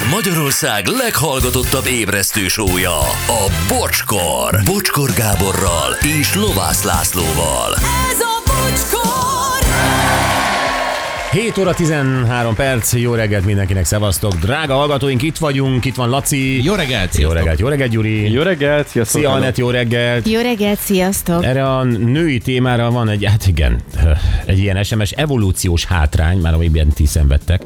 Ez Magyarország leghallgatottabb ébresztő sója, a Bocskor. Bocskor Gáborral és Lovász Lászlóval. Ez a bocskor! 7 óra 13 perc, jó reggelt mindenkinek, szevasztok. Drága hallgatóink, itt vagyunk, itt van Laci. Jó reggelt, Jó sziasztok. reggelt, jó reggelt, Gyuri. Jó reggelt, sziasztok! Szia. Anett, jó reggelt. Jó reggelt, sziasztok! Erre a női témára van egy, hát igen, egy ilyen SMS evolúciós hátrány, már amiben ti szenvedtek.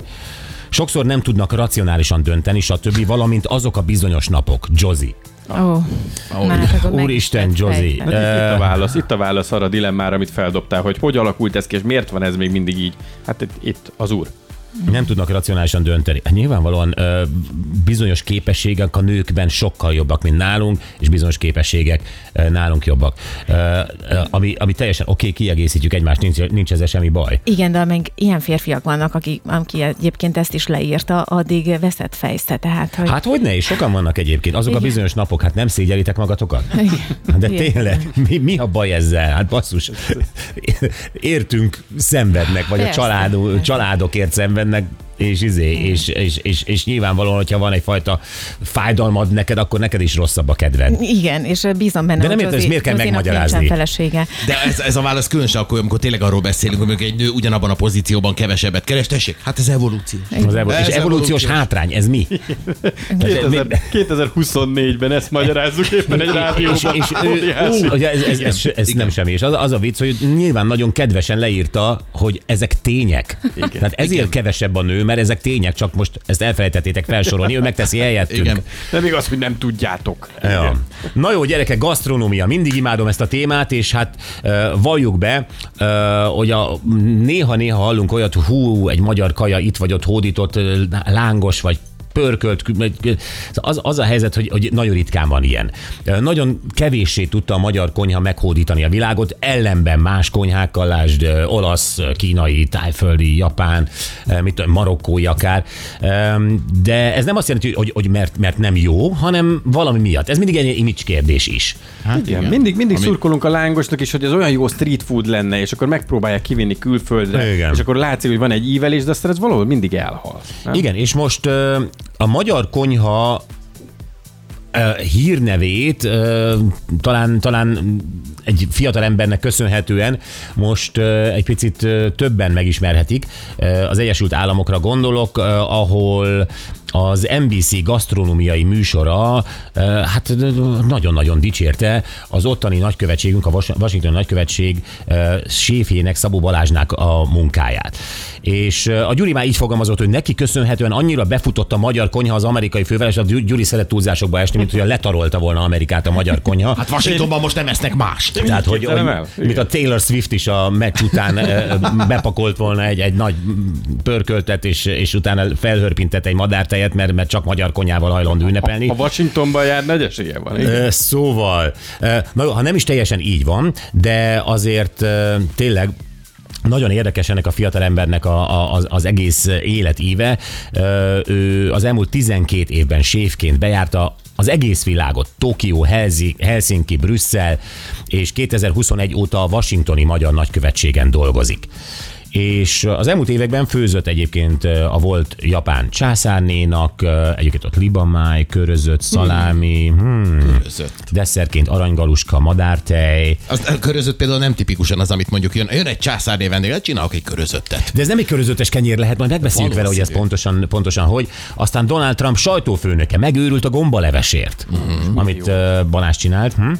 Sokszor nem tudnak racionálisan dönteni, stb., valamint azok a bizonyos napok. Jozi. Ó, oh, meg Úristen, is Jozi. Hát itt a válasz, itt a válasz arra a dilemmára, amit feldobtál, hogy hogy alakult ez ki, és miért van ez még mindig így. Hát itt, itt az úr. Nem tudnak racionálisan dönteni. Hát nyilvánvalóan ö, bizonyos képességek a nőkben sokkal jobbak, mint nálunk, és bizonyos képességek ö, nálunk jobbak. Ö, ö, ami, ami teljesen oké, okay, kiegészítjük egymást, nincs, nincs ezzel semmi baj. Igen, de még ilyen férfiak vannak, akik, aki egyébként ezt is leírta, addig veszett fejsze, tehát, hogy... Hát hogy ne, és sokan vannak egyébként. Azok a Igen. bizonyos napok, hát nem szégyelitek magatokat? Igen. De Igen. tényleg, mi, mi a baj ezzel? Hát basszus, értünk szenvednek, vagy a Persze. család, családokért szenvednek, ennek és, izé, és, és, és, és nyilvánvalóan, hogyha van egyfajta fájdalmad neked, akkor neked is rosszabb a kedved. Igen, és bízom benne, De nem hogy értem, miért kell megmagyarázni? felesége. De ez, ez a válasz különösen akkor, amikor tényleg arról beszélünk, hogy mondjuk egy nő ugyanabban a pozícióban kevesebbet keres. Tessék, hát ez evolúció. Az evol- és Ez evolúciós evolúciós. hátrány, ez mi? 2000, 2024-ben ezt magyarázzuk éppen egy és, rádióban. és ő, ugye ez, ez, ez, ez nem semmi. És az, az a vicc, hogy nyilván nagyon kedvesen leírta, hogy ezek tények. Igen. Tehát ezért Igen. kevesebb a nő, mert ezek tények, csak most ezt elfelejtettétek felsorolni, ő megteszi helyettünk. Igen. Nem igaz, hogy nem tudjátok. Ja. Na jó, gyerekek, gasztronómia. Mindig imádom ezt a témát, és hát valljuk be, hogy a, néha-néha hallunk olyat, hú, egy magyar kaja itt vagy ott hódított, lángos vagy pörkölt, az, az a helyzet, hogy, hogy nagyon ritkán van ilyen. Nagyon kevéssé tudta a magyar konyha meghódítani a világot, ellenben más konyhákkal, lásd, olasz, kínai, tájföldi, japán, mit tudom, marokkói akár. De ez nem azt jelenti, hogy, hogy mert, mert nem jó, hanem valami miatt. Ez mindig egy image kérdés is. Hát Igen. Mindig, mindig Ami... szurkolunk a lángosnak is, hogy ez olyan jó street food lenne, és akkor megpróbálják kivinni külföldre, Igen. és akkor látszik, hogy van egy ívelés, de aztán ez valahol mindig elhal. Nem? Igen, és most a magyar konyha hírnevét talán, talán egy fiatal embernek köszönhetően most egy picit többen megismerhetik. Az Egyesült Államokra gondolok, ahol az NBC gasztronómiai műsora ö, hát ö, nagyon-nagyon dicsérte az ottani nagykövetségünk, a Washington nagykövetség ö, séfjének, Szabó Balázsnak a munkáját. És a Gyuri már így fogalmazott, hogy neki köszönhetően annyira befutott a magyar konyha az amerikai fővel, és a Gy- Gyuri szeret túlzásokba esni, mint hogy letarolta volna Amerikát a magyar konyha. Hát Washingtonban most nem esznek más. Tehát, hogy, hogy mint a Taylor Swift is a meccs után bepakolt volna egy, egy nagy pörköltet, és, és utána felhörpintett egy madártejet, mert, mert csak magyar konyával hajlandó ünnepelni. Ha Washingtonban jár, nagy esélye van. Igen. Szóval, na ha nem is teljesen így van, de azért tényleg nagyon érdekes ennek a fiatal embernek a, a, az, az egész életíve. Ő az elmúlt 12 évben séfként bejárta az egész világot, Tokió, Helsi- Helsinki, Brüsszel, és 2021 óta a Washingtoni Magyar Nagykövetségen dolgozik. És az elmúlt években főzött egyébként a volt japán császárnénak, egyébként ott libamáj, körözött, szalámi, hmm, Körözött. desszertként aranygaluska, madártej. Az a körözött például nem tipikusan az, amit mondjuk jön, jön egy császárné vendég, csinálok egy körözöttet. De ez nem egy körözöttes kenyér lehet, majd megbeszéljük vele, hogy ez pontosan, pontosan hogy. Aztán Donald Trump sajtófőnöke megőrült a gombalevesért, uh-huh. amit uh, Balázs csinált. Hm?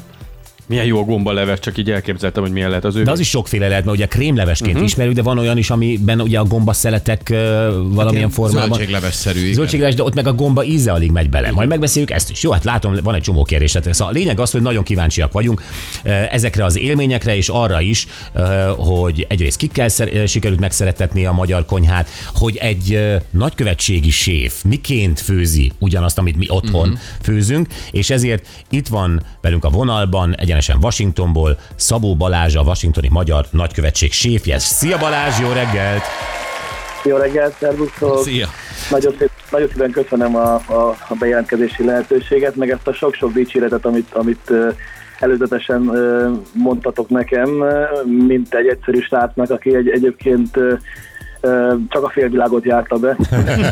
Milyen jó a gombaleves, csak így elképzeltem, hogy milyen lehet az ő. De az is sokféle lehet, mert ugye krémlevesként uh-huh. ismerjük, de van olyan is, amiben ugye a gombaszeletek uh, valamilyen formában. Zöldséglevesszerű. igen. Zöldségleves, de ott meg a gomba íze alig megy bele. Majd megbeszéljük ezt is. Jó, hát látom, van egy csomó kérdésetek. Szóval a lényeg az, hogy nagyon kíváncsiak vagyunk ezekre az élményekre, és arra is, hogy egyrészt kikkel szer- sikerült megszeretetni a magyar konyhát, hogy egy nagykövetségi séf miként főzi ugyanazt, amit mi otthon uh-huh. főzünk, és ezért itt van velünk a vonalban, egyenesen Washingtonból, Szabó Balázs, a Washingtoni Magyar Nagykövetség séfje. Szia Balázs, jó reggelt! Jó reggelt, szervusztok! Szia. Nagyon, szép, nagyon szépen köszönöm a, a, a bejelentkezési lehetőséget, meg ezt a sok-sok dicséretet, amit, amit előzetesen mondtatok nekem, mint egy egyszerű srácnak, aki egy, egyébként Csak a félvilágot járta be.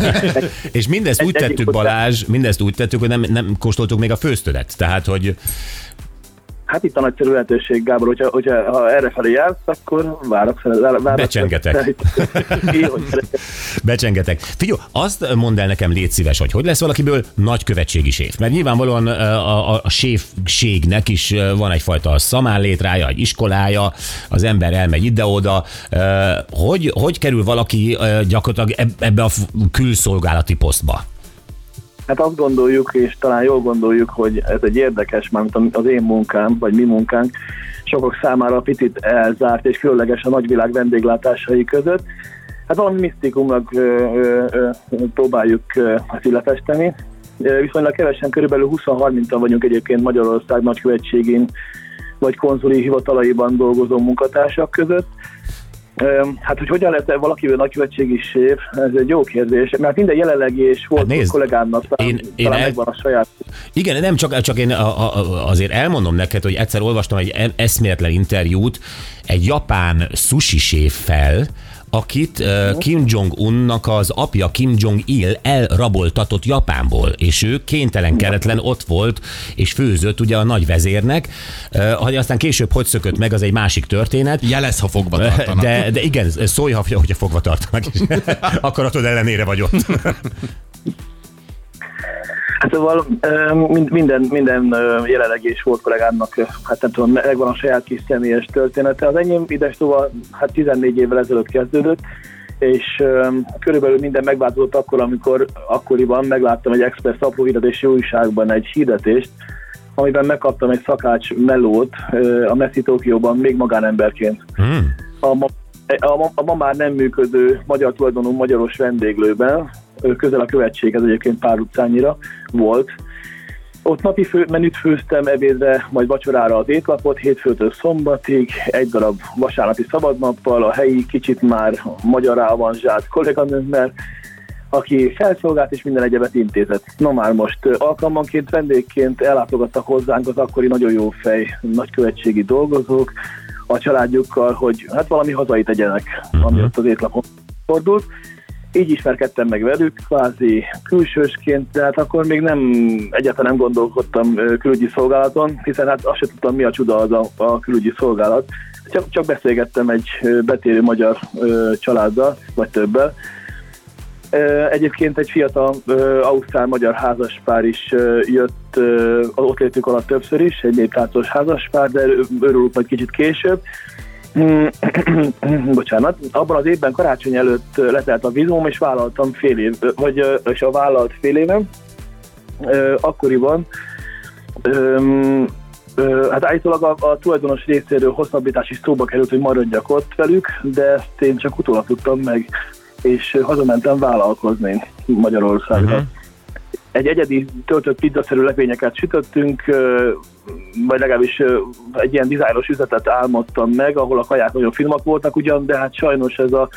És mindezt úgy tettük, Balázs, mindezt úgy tettük, hogy nem, nem kóstoltuk még a főztödet. Tehát, hogy Hát itt a nagyszerű lehetőség, Gábor, hogyha, hogyha ha errefelé jársz, akkor várok. várok Becsengetek. Becsengetek. Figyelj, azt mondd el nekem, légy szíves, hogy hogy lesz valakiből nagykövetségi séf. Mert nyilvánvalóan a, a, a séfségnek is van egyfajta szamállétrája, egy iskolája, az ember elmegy ide-oda. Hogy, hogy kerül valaki gyakorlatilag eb- ebbe a külszolgálati posztba? Hát azt gondoljuk, és talán jól gondoljuk, hogy ez egy érdekes, mármint az én munkám, vagy mi munkánk, sokak számára picit elzárt és különleges a nagyvilág vendéglátásai között. Hát valami misztikumnak ö, ö, ö, próbáljuk ezt lefesteni. Ö, Viszonylag kevesen, körülbelül 20-30-an vagyunk egyébként Magyarország nagykövetségén vagy konzuli hivatalaiban dolgozó munkatársak között. Hát, hogy hogyan lehet valakiből nagykövetségi séf, ez egy jó kérdés, mert minden jelenlegi és volt Hát nézd, kollégámnak talán, én- én, talán el- megvan a saját Igen, nem csak, csak én a, a, azért elmondom neked, hogy egyszer olvastam egy e- eszméletlen interjút egy japán sushi séffel, akit uh, Kim Jong-unnak az apja Kim Jong-il elraboltatott Japánból, és ő kénytelen keretlen ott volt, és főzött ugye a nagy vezérnek, uh, hogy aztán később hogy szökött meg, az egy másik történet. Jelez, ha fogva tartanak. De, de igen, szólj, ha- hogyha fogva tartanak. Akaratod ellenére vagy ott. Hát szóval minden, minden jelenlegi és volt kollégámnak, hát nem tudom, megvan a saját kis személyes története. Az enyém ides szóval hát 14 évvel ezelőtt kezdődött, és körülbelül minden megváltozott akkor, amikor akkoriban megláttam egy Express apró hirdetési újságban egy hirdetést, amiben megkaptam egy szakács melót a Messi Tokióban még magánemberként. Hmm. a ma, a, a ma már nem működő magyar tulajdonú magyaros vendéglőben, közel a követséghez egyébként pár utcányira volt. Ott napi fő, menüt főztem ebédre, majd vacsorára az étlapot, hétfőtől szombatig, egy darab vasárnapi szabadnappal, a helyi kicsit már magyar avanzsált kolléganőmmel, aki felszolgált és minden egyebet intézett. Na már most alkalmanként vendégként ellátogattak hozzánk az akkori nagyon jó fej nagykövetségi dolgozók a családjukkal, hogy hát valami hazai tegyenek, ami ott az étlapon fordult. Így ismerkedtem meg velük, kvázi külsősként, de hát akkor még nem, egyáltalán nem gondolkodtam külügyi szolgálaton, hiszen hát azt sem tudtam, mi a csuda az a, a külügyi szolgálat. Csak, csak beszélgettem egy betérő magyar családdal, vagy többel, Egyébként egy fiatal ausztrál-magyar házaspár is jött az ott létük alatt többször is, egy néptáncos házaspár, de őrülünk majd kicsit később. Mm, Bocsánat, abban az évben karácsony előtt letelt a vizum, és vállaltam fél év, vagy és a vállalt fél évem. Ö, Akkoriban hát állítólag a, a tulajdonos részéről hosszabbítás is szóba került, hogy maradjak ott velük, de ezt én csak utólag tudtam meg, és hazamentem vállalkozni Magyarországra. Uh-huh. Egy egyedi töltött pizzaszerű lepényeket sütöttünk, vagy legalábbis egy ilyen dizájnos üzletet álmodtam meg, ahol a kaják nagyon finomak voltak ugyan, de hát sajnos ez a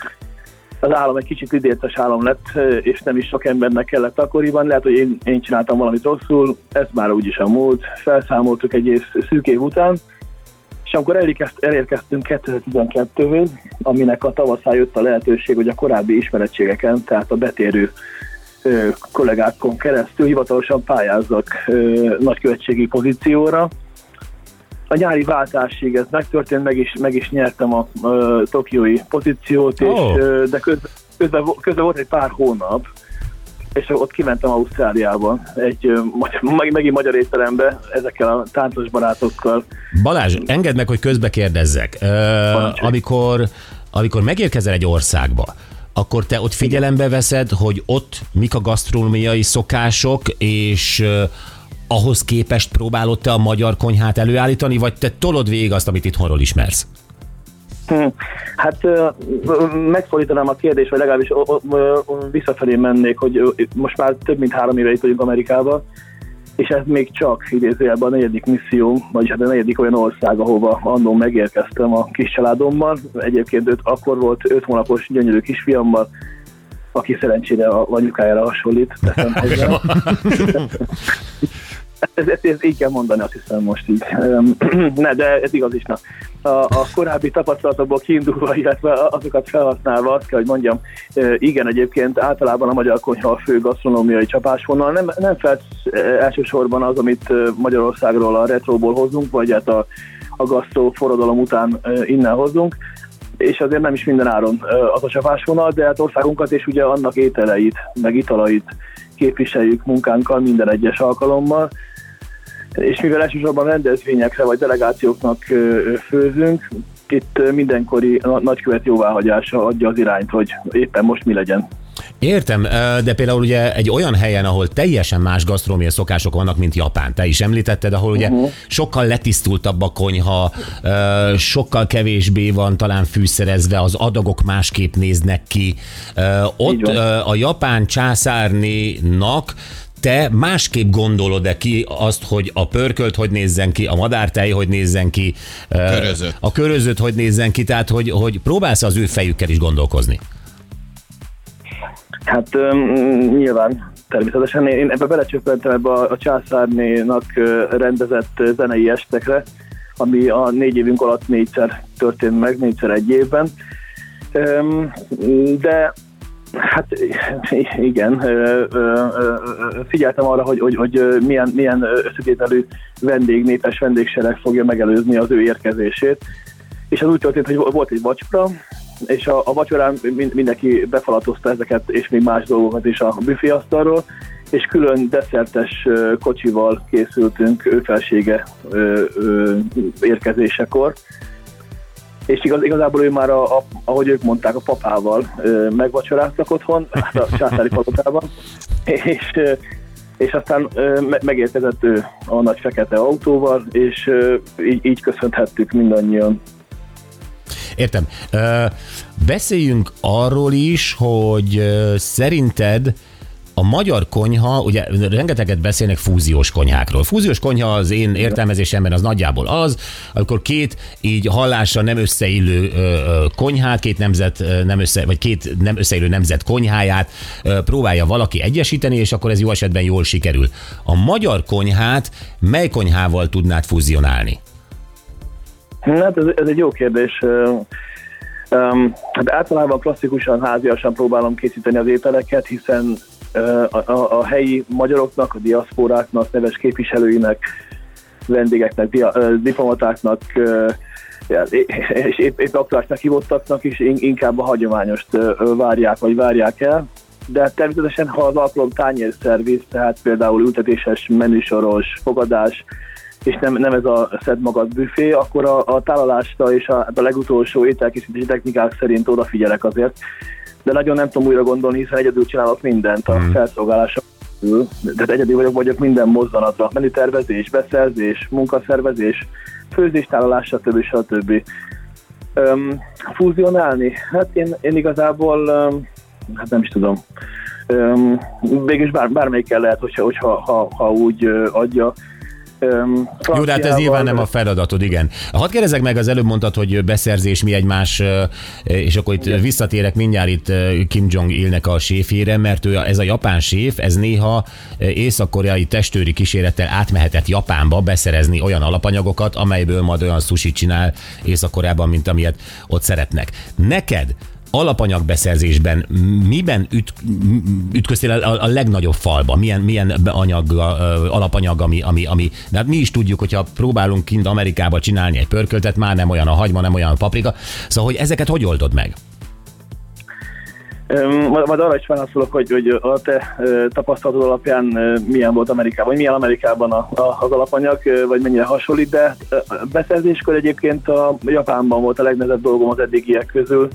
az állam egy kicsit idétes állam lett, és nem is sok embernek kellett akkoriban. Lehet, hogy én, én csináltam valamit rosszul, ez már úgyis a múlt. Felszámoltuk egy év, szűk év után, és amikor elérkezt, elérkeztünk 2012-höz, aminek a tavaszán jött a lehetőség, hogy a korábbi ismerettségeken, tehát a betérő kollégákon keresztül hivatalosan pályázzak nagykövetségi pozícióra. A nyári váltásig ez megtörtént, meg is, meg is nyertem a ö, tokiói pozíciót, és, ö, de közben, közben, közben volt egy pár hónap, és ott kimentem Ausztráliába, egy meg, megint magyar étterembe, ezekkel a táncos barátokkal. Balázs, engedd meg, hogy közbe kérdezzek. Ö, amikor, amikor megérkezel egy országba, akkor te ott figyelembe veszed, hogy ott mik a gasztronómiai szokások, és ahhoz képest próbálod te a magyar konyhát előállítani, vagy te tolod végig azt, amit itthonról ismersz? Hm, Hát megfordítanám a kérdést, vagy legalábbis visszafelé mennék, hogy most már több mint három éve itt vagyunk Amerikában, és ez még csak idézőjelben a negyedik misszió, vagy hát a negyedik olyan ország, ahova annól megérkeztem a kis családommal. Egyébként öt, akkor volt öt hónapos gyönyörű kisfiammal, aki szerencsére a anyukájára hasonlít. teszem. Ez, ez, ez így kell mondani, azt hiszem most így. Ne, de ez igaz is. Na. A, a korábbi tapasztalatokból kiindulva, illetve azokat felhasználva azt kell, hogy mondjam, igen, egyébként általában a magyar konyha a fő gasztronómiai csapásvonal. Nem, nem felt elsősorban az, amit Magyarországról a retróból hozunk, vagy hát a, a gasztró forradalom után innen hozunk, és azért nem is minden áron az a csapásvonal, de hát országunkat és ugye annak ételeit, meg italait képviseljük munkánkkal minden egyes alkalommal, és mivel elsősorban rendezvényekre vagy delegációknak főzünk, itt mindenkori na- nagykövet jóváhagyása adja az irányt, hogy éppen most mi legyen. Értem, de például ugye egy olyan helyen, ahol teljesen más gasztronómiai szokások vannak, mint Japán, te is említetted, ahol ugye uh-huh. sokkal letisztultabb a konyha, sokkal kevésbé van talán fűszerezve, az adagok másképp néznek ki. Ott a japán császárnénak te másképp gondolod-e ki azt, hogy a pörkölt hogy nézzen ki, a madártej hogy nézzen ki, Körözött. a körözött hogy nézzen ki, tehát hogy, hogy próbálsz az ő fejükkel is gondolkozni. Hát öm, nyilván, természetesen én ebbe belecsöppentem ebbe a, a császárnénak rendezett zenei estekre, ami a négy évünk alatt négyszer történt meg, négyszer egy évben. Öm, De hát igen, figyeltem arra, hogy, hogy, hogy milyen, milyen összetételű vendég, népes vendégsereg fogja megelőzni az ő érkezését. És az úgy történt, hogy volt egy vacsora, és a, a vacsorán mind- mindenki befalatozta ezeket, és még más dolgokat is a büféasztalról, és külön desszertes kocsival készültünk ő felsége érkezésekor. És igaz, igazából ő már, a, a, ahogy ők mondták, a papával ö, megvacsoráztak otthon, hát a császári palotában, és, és aztán ö, me- megérkezett ő a nagy fekete autóval, és ö, így, így köszönhettük mindannyian Értem. Ö, beszéljünk arról is, hogy szerinted a magyar konyha, ugye rengeteget beszélnek fúziós konyhákról. Fúziós konyha az én értelmezésemben az nagyjából az, amikor két így hallásra nem összeillő konyhát, két nemzet nem össze, vagy két nem összeillő nemzet konyháját próbálja valaki egyesíteni, és akkor ez jó esetben jól sikerül. A magyar konyhát mely konyhával tudnád fúzionálni? Hát ez, ez egy jó kérdés. Um, hát általában klasszikusan, háziasan próbálom készíteni az ételeket, hiszen a, a, helyi magyaroknak, a diaszporáknak, neves képviselőinek, vendégeknek, dia, diplomatáknak, és épp, épp aktuálisnak hívottaknak is in- inkább a hagyományost várják, vagy várják el. De természetesen, ha az alkalom tányérszerviz, tehát például ültetéses menüsoros, fogadás, és nem, nem ez a szed magad büfé, akkor a, a tálalásra és a, a legutolsó ételkészítési technikák szerint odafigyelek azért. De nagyon nem tudom újra gondolni, hiszen egyedül csinálok mindent a felszolgálása közül. Tehát egyedül vagyok, vagyok minden mozzanatra. Menütervezés, beszerzés, munkaszervezés, főzés, tálalás, stb. stb. Um, fúzionálni? Hát én, én igazából, um, hát nem is tudom. Um, végülis bár, bármelyikkel lehet, hogyha, hogyha ha, ha úgy uh, adja. Jó, de hát ez nyilván nem a feladatod, igen. Hadd kérdezek meg, az előbb mondtad, hogy beszerzés, mi egymás, és akkor itt visszatérek mindjárt itt Kim Jong-ilnek a séfére, mert ő, ez a japán séf, ez néha észak-koreai testőri kísérettel átmehetett Japánba beszerezni olyan alapanyagokat, amelyből majd olyan sushi csinál Észak-Koreában, mint amilyet ott szeretnek. Neked alapanyagbeszerzésben miben üt, ütköztél a, a legnagyobb falba? Milyen, milyen anyag, alapanyag, ami, ami, ami, de hát mi is tudjuk, hogyha próbálunk kint Amerikába csinálni egy pörköltet, már nem olyan a hagyma, nem olyan a paprika. Szóval, hogy ezeket hogy oldod meg? Majd arra is válaszolok, hogy, hogy a te tapasztalatod alapján milyen volt Amerikában, vagy milyen Amerikában a, a, az alapanyag, vagy mennyire hasonlít, de beszerzéskor egyébként a Japánban volt a legnehezebb dolgom az eddigiek közül.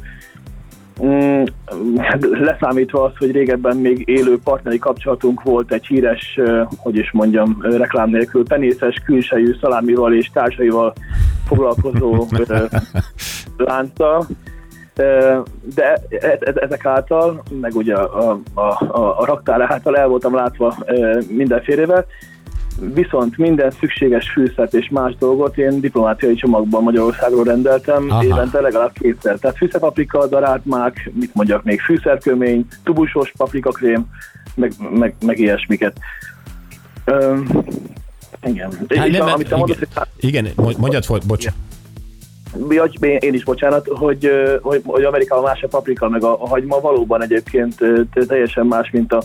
Mm, leszámítva az, hogy régebben még élő partneri kapcsolatunk volt egy híres, hogy is mondjam, reklám nélkül penészes, külsejű szalámival és társaival foglalkozó. Ö, de e- e- ezek által, meg ugye a, a, a, a raktár által el voltam látva mindenfélevel, viszont minden szükséges fűszert és más dolgot én diplomáciai csomagban Magyarországról rendeltem Aha. Évente legalább kétszer. Tehát fűszerpaprika, darált mák, mit mondjak még, fűszerkömény, tubusos paprikakrém, meg, meg, meg ilyesmiket. Ö, Igen. Hát és nem, a, amit te mondasz, igen, igen, mondjad, bocs. Ja, én- is bocsánat, hogy, hogy, hogy Amerikában más a paprika, meg a, a hagyma valóban egyébként teljesen más, mint a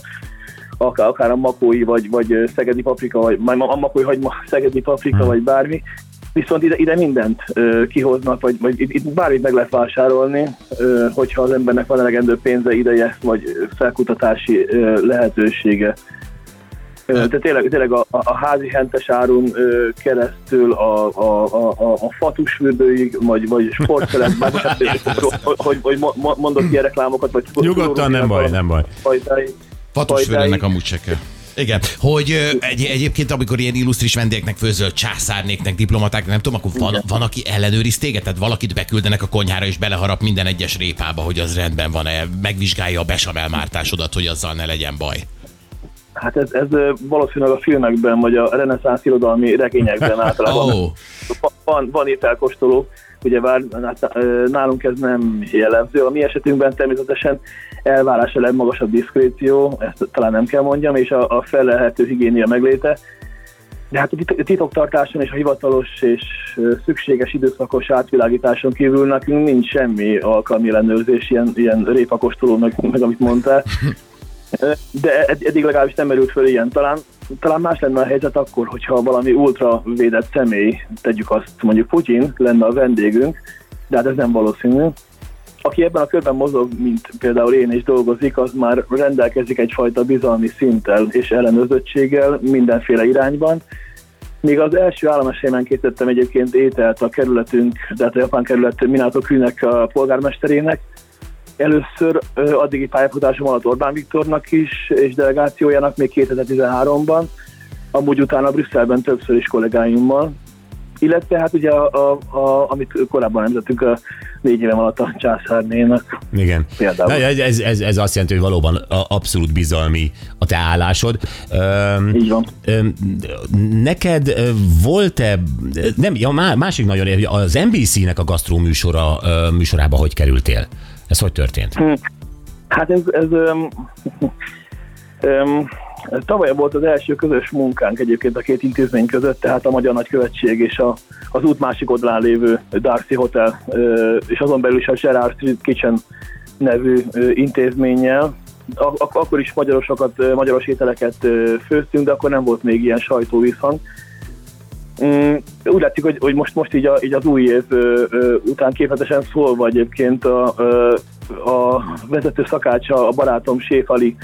akár, akár a makói, vagy, vagy szegedi paprika, vagy majd a makói hagyma, szegedi paprika, Hmm. vagy bármi. Viszont ide, ide mindent ö, kihoznak, vagy, vagy itt, itt bármit meg lehet vásárolni, ö, hogyha az embernek van elegendő pénze, ideje, vagy felkutatási ö, lehetősége. Ö, Tehát tényleg, tényleg a, a, házi hentes árun ö, keresztül a, a, a, a, a fatusfürdőig, vagy, vagy már bocsánat, hogy, hogy, hogy mo- mo- mondok ilyen reklámokat, vagy Nyugodtan, nem baj, nem baj. Fajtáig. amúgy se kell. Igen, hogy egy, egyébként amikor ilyen illusztris vendégeknek főzöl, császárnéknek, diplomatáknak, nem tudom, akkor van, van, aki ellenőriz téged? Tehát valakit beküldenek a konyhára és beleharap minden egyes répába, hogy az rendben van-e, megvizsgálja a besamel hogy azzal ne legyen baj. Hát ez, ez valószínűleg a filmekben, vagy a reneszánsz irodalmi regényekben általában Va- van, van ételkóstoló, ugye bár nálunk ez nem jellemző. A mi esetünkben természetesen elvárás a legmagasabb diszkréció, ezt talán nem kell mondjam, és a, a felelhető higiénia megléte. De hát a tit- titoktartáson és a hivatalos és szükséges időszakos átvilágításon kívül nekünk nincs semmi alkalmi ellenőrzés, ilyen, ilyen répakostoló, meg, meg amit mondtál. De ed- eddig legalábbis nem merült föl ilyen. Talán, talán más lenne a helyzet akkor, hogyha valami ultra védett személy, tegyük azt mondjuk Putyin, lenne a vendégünk, de hát ez nem valószínű. Aki ebben a körben mozog, mint például én is dolgozik, az már rendelkezik egyfajta bizalmi szinttel és ellenőrzöttséggel mindenféle irányban. Még az első államesélyben készítettem egyébként ételt a kerületünk, tehát a japán kerület Minato Künek a polgármesterének, Először ö, addigi pályafutásom alatt Orbán Viktornak is, és delegációjának még 2013-ban, amúgy utána Brüsszelben többször is kollégáimmal, illetve hát ugye, a, a, a, amit korábban említettünk, a négy évem alatt a császárnénak Igen. például. Ez, ez, ez, azt jelenti, hogy valóban a- abszolút bizalmi a te állásod. Öm, Így van. öm, neked volt-e, nem, ja, má- másik nagyon, érdekes, az NBC-nek a gasztró műsora, műsorába hogy kerültél? Ez hogy történt? Hát ez, ez öm, öm, tavaly volt az első közös munkánk egyébként a két intézmény között, tehát a Magyar Nagykövetség és a, az út másik oldalán lévő Darcy Hotel, és azon belül is a Gerard Street Kitchen nevű intézménnyel. Ak- ak- akkor is magyarosokat, magyaros ételeket főztünk, de akkor nem volt még ilyen sajtóvízhang. Mm, úgy látszik, hogy, hogy most, most így, a, így az új év ö, ö, után képletesen szólva egyébként a, ö, a vezető szakácsa, a barátom Séfali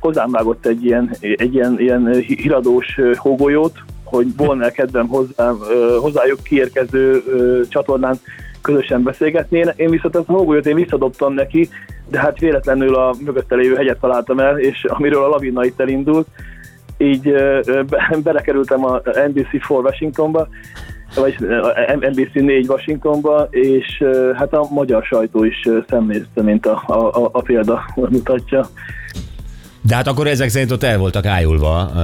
hozzám vágott egy ilyen, egy ilyen, ilyen híradós hógolyót, hogy volna kedvem hozzá, ö, hozzájuk kiérkező ö, csatornán közösen beszélgetni. Én, én viszont ezt a hógolyót én visszadobtam neki, de hát véletlenül a mögötte lévő hegyet találtam el, és amiről a lavina itt elindult, így belekerültem a NBC4 Washingtonba, vagy NBC 4 Washingtonba, és hát a magyar sajtó is szemlézte, mint a, a, a példa mutatja. De hát akkor ezek szerint ott el voltak ájulva ö,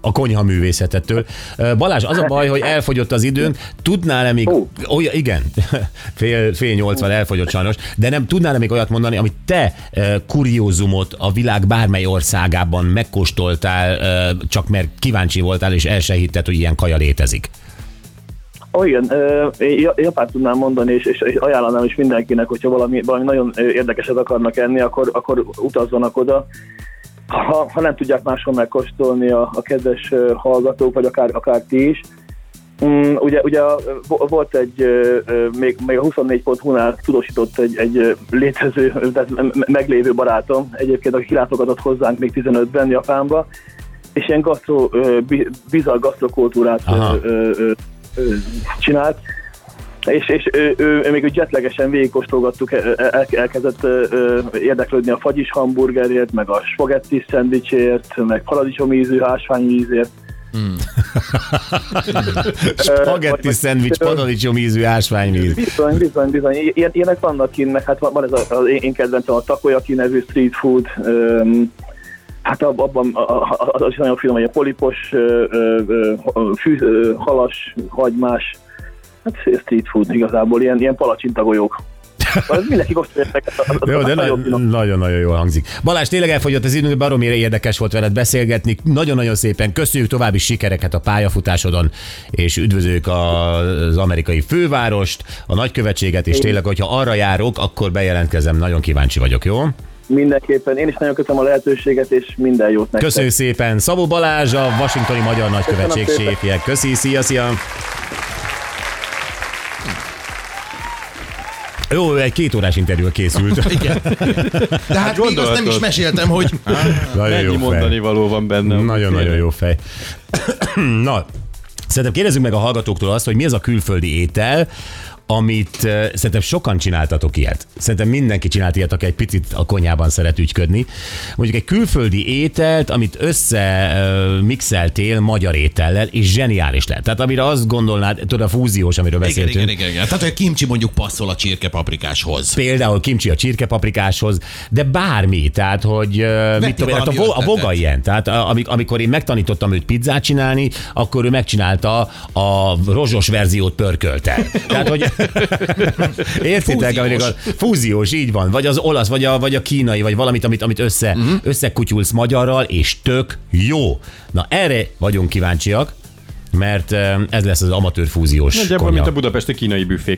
a konyha művészetettől. Ö, Balázs, az a baj, hogy elfogyott az időnk. Tudnál-e még... Ó. Olyan, igen, fél, fél nyolcvan elfogyott sajnos, de nem tudnál-e még olyat mondani, amit te ö, kuriózumot a világ bármely országában megkóstoltál, csak mert kíváncsi voltál, és el se hitted, hogy ilyen kaja létezik? Ó, igen, én Ja- Japán tudnám mondani, és, és, és ajánlanám is mindenkinek, hogyha valami, valami nagyon érdekeset akarnak enni, akkor, akkor utazzanak oda. Ha, ha nem tudják máshol megkóstolni a, a kedves hallgatók, vagy akár, akár ti is, Mm, ugye, ugye volt egy, még, még a 24.hu-nál tudósított egy, egy létező, tehát me- meglévő barátom, egyébként, aki kilátogatott hozzánk még 15-ben Japánba, és ilyen bi- bizarr gasztrokultúrát Aha. csinált, és, és ő, ő, ő még úgy jetlegesen végigkóstolgattuk, el- el, elkezdett érdeklődni a fagyis hamburgerért, meg a spagetti szendvicsért, meg paradicsomízű ásványvízért. Spagetti vagy- szendvics, paradicsom ízű ásványvíz. Bizony, bizony, bizony. Ilyen, ilyenek vannak kint, meg hát van, ez a, az én én kedvencem a takoyaki nevű street food, öm, hát ab- abban az is nagyon finom, hogy a polipos, fű, halas, hagymás, hát street food igazából, ilyen, ilyen palacsintagolyók. Mindenki az- az- Jó, de nagyon-nagyon jól hangzik. Balázs, tényleg elfogyott az időnk, baromira érdekes volt veled beszélgetni. Nagyon-nagyon szépen köszönjük további sikereket a pályafutásodon, és üdvözlők az amerikai fővárost, a nagykövetséget, és tényleg, hogyha arra járok, akkor bejelentkezem, nagyon kíváncsi vagyok, jó? Mindenképpen. Én is nagyon köszönöm a lehetőséget, és minden jót nektek. Köszönjük szépen. Szabó Balázs, a Washingtoni Magyar Nagykövetség séfje. Köszi, szia, szia. Jó, egy két órás interjú készült. Igen. De hát még azt nem is meséltem, hogy Nagyon jó mondani fej. való van bennem. Nagyon-nagyon jó fej. Na, szerintem kérdezzük meg a hallgatóktól azt, hogy mi az a külföldi étel, amit uh, szerintem sokan csináltatok ilyet. Szerintem mindenki csinált ilyet, aki egy picit a konyhában szeret ügyködni. Mondjuk egy külföldi ételt, amit össze uh, mixeltél magyar étellel, és zseniális lett. Tehát amire azt gondolnád, tudod, a fúziós, amiről igen, beszéltünk. igen, igen, igen. Tehát, hogy a kimcsi mondjuk passzol a csirkepaprikáshoz. Például kimcsi a csirkepaprikáshoz, de bármi, tehát hogy uh, mit tudom, hát a, vo- a voga ilyen, tehát amikor én megtanítottam őt pizzát csinálni, akkor ő megcsinálta a rozsos verziót pörkölte. Tehát, hogy értitek, Fúziós. amikor fúziós, így van, vagy az olasz, vagy a, vagy a kínai, vagy valamit, amit, amit össze, uh-huh. összekutyulsz magyarral, és tök jó. Na erre vagyunk kíváncsiak, mert eh, ez lesz az amatőr fúziós Nagyjából, mint a budapesti kínai büfék.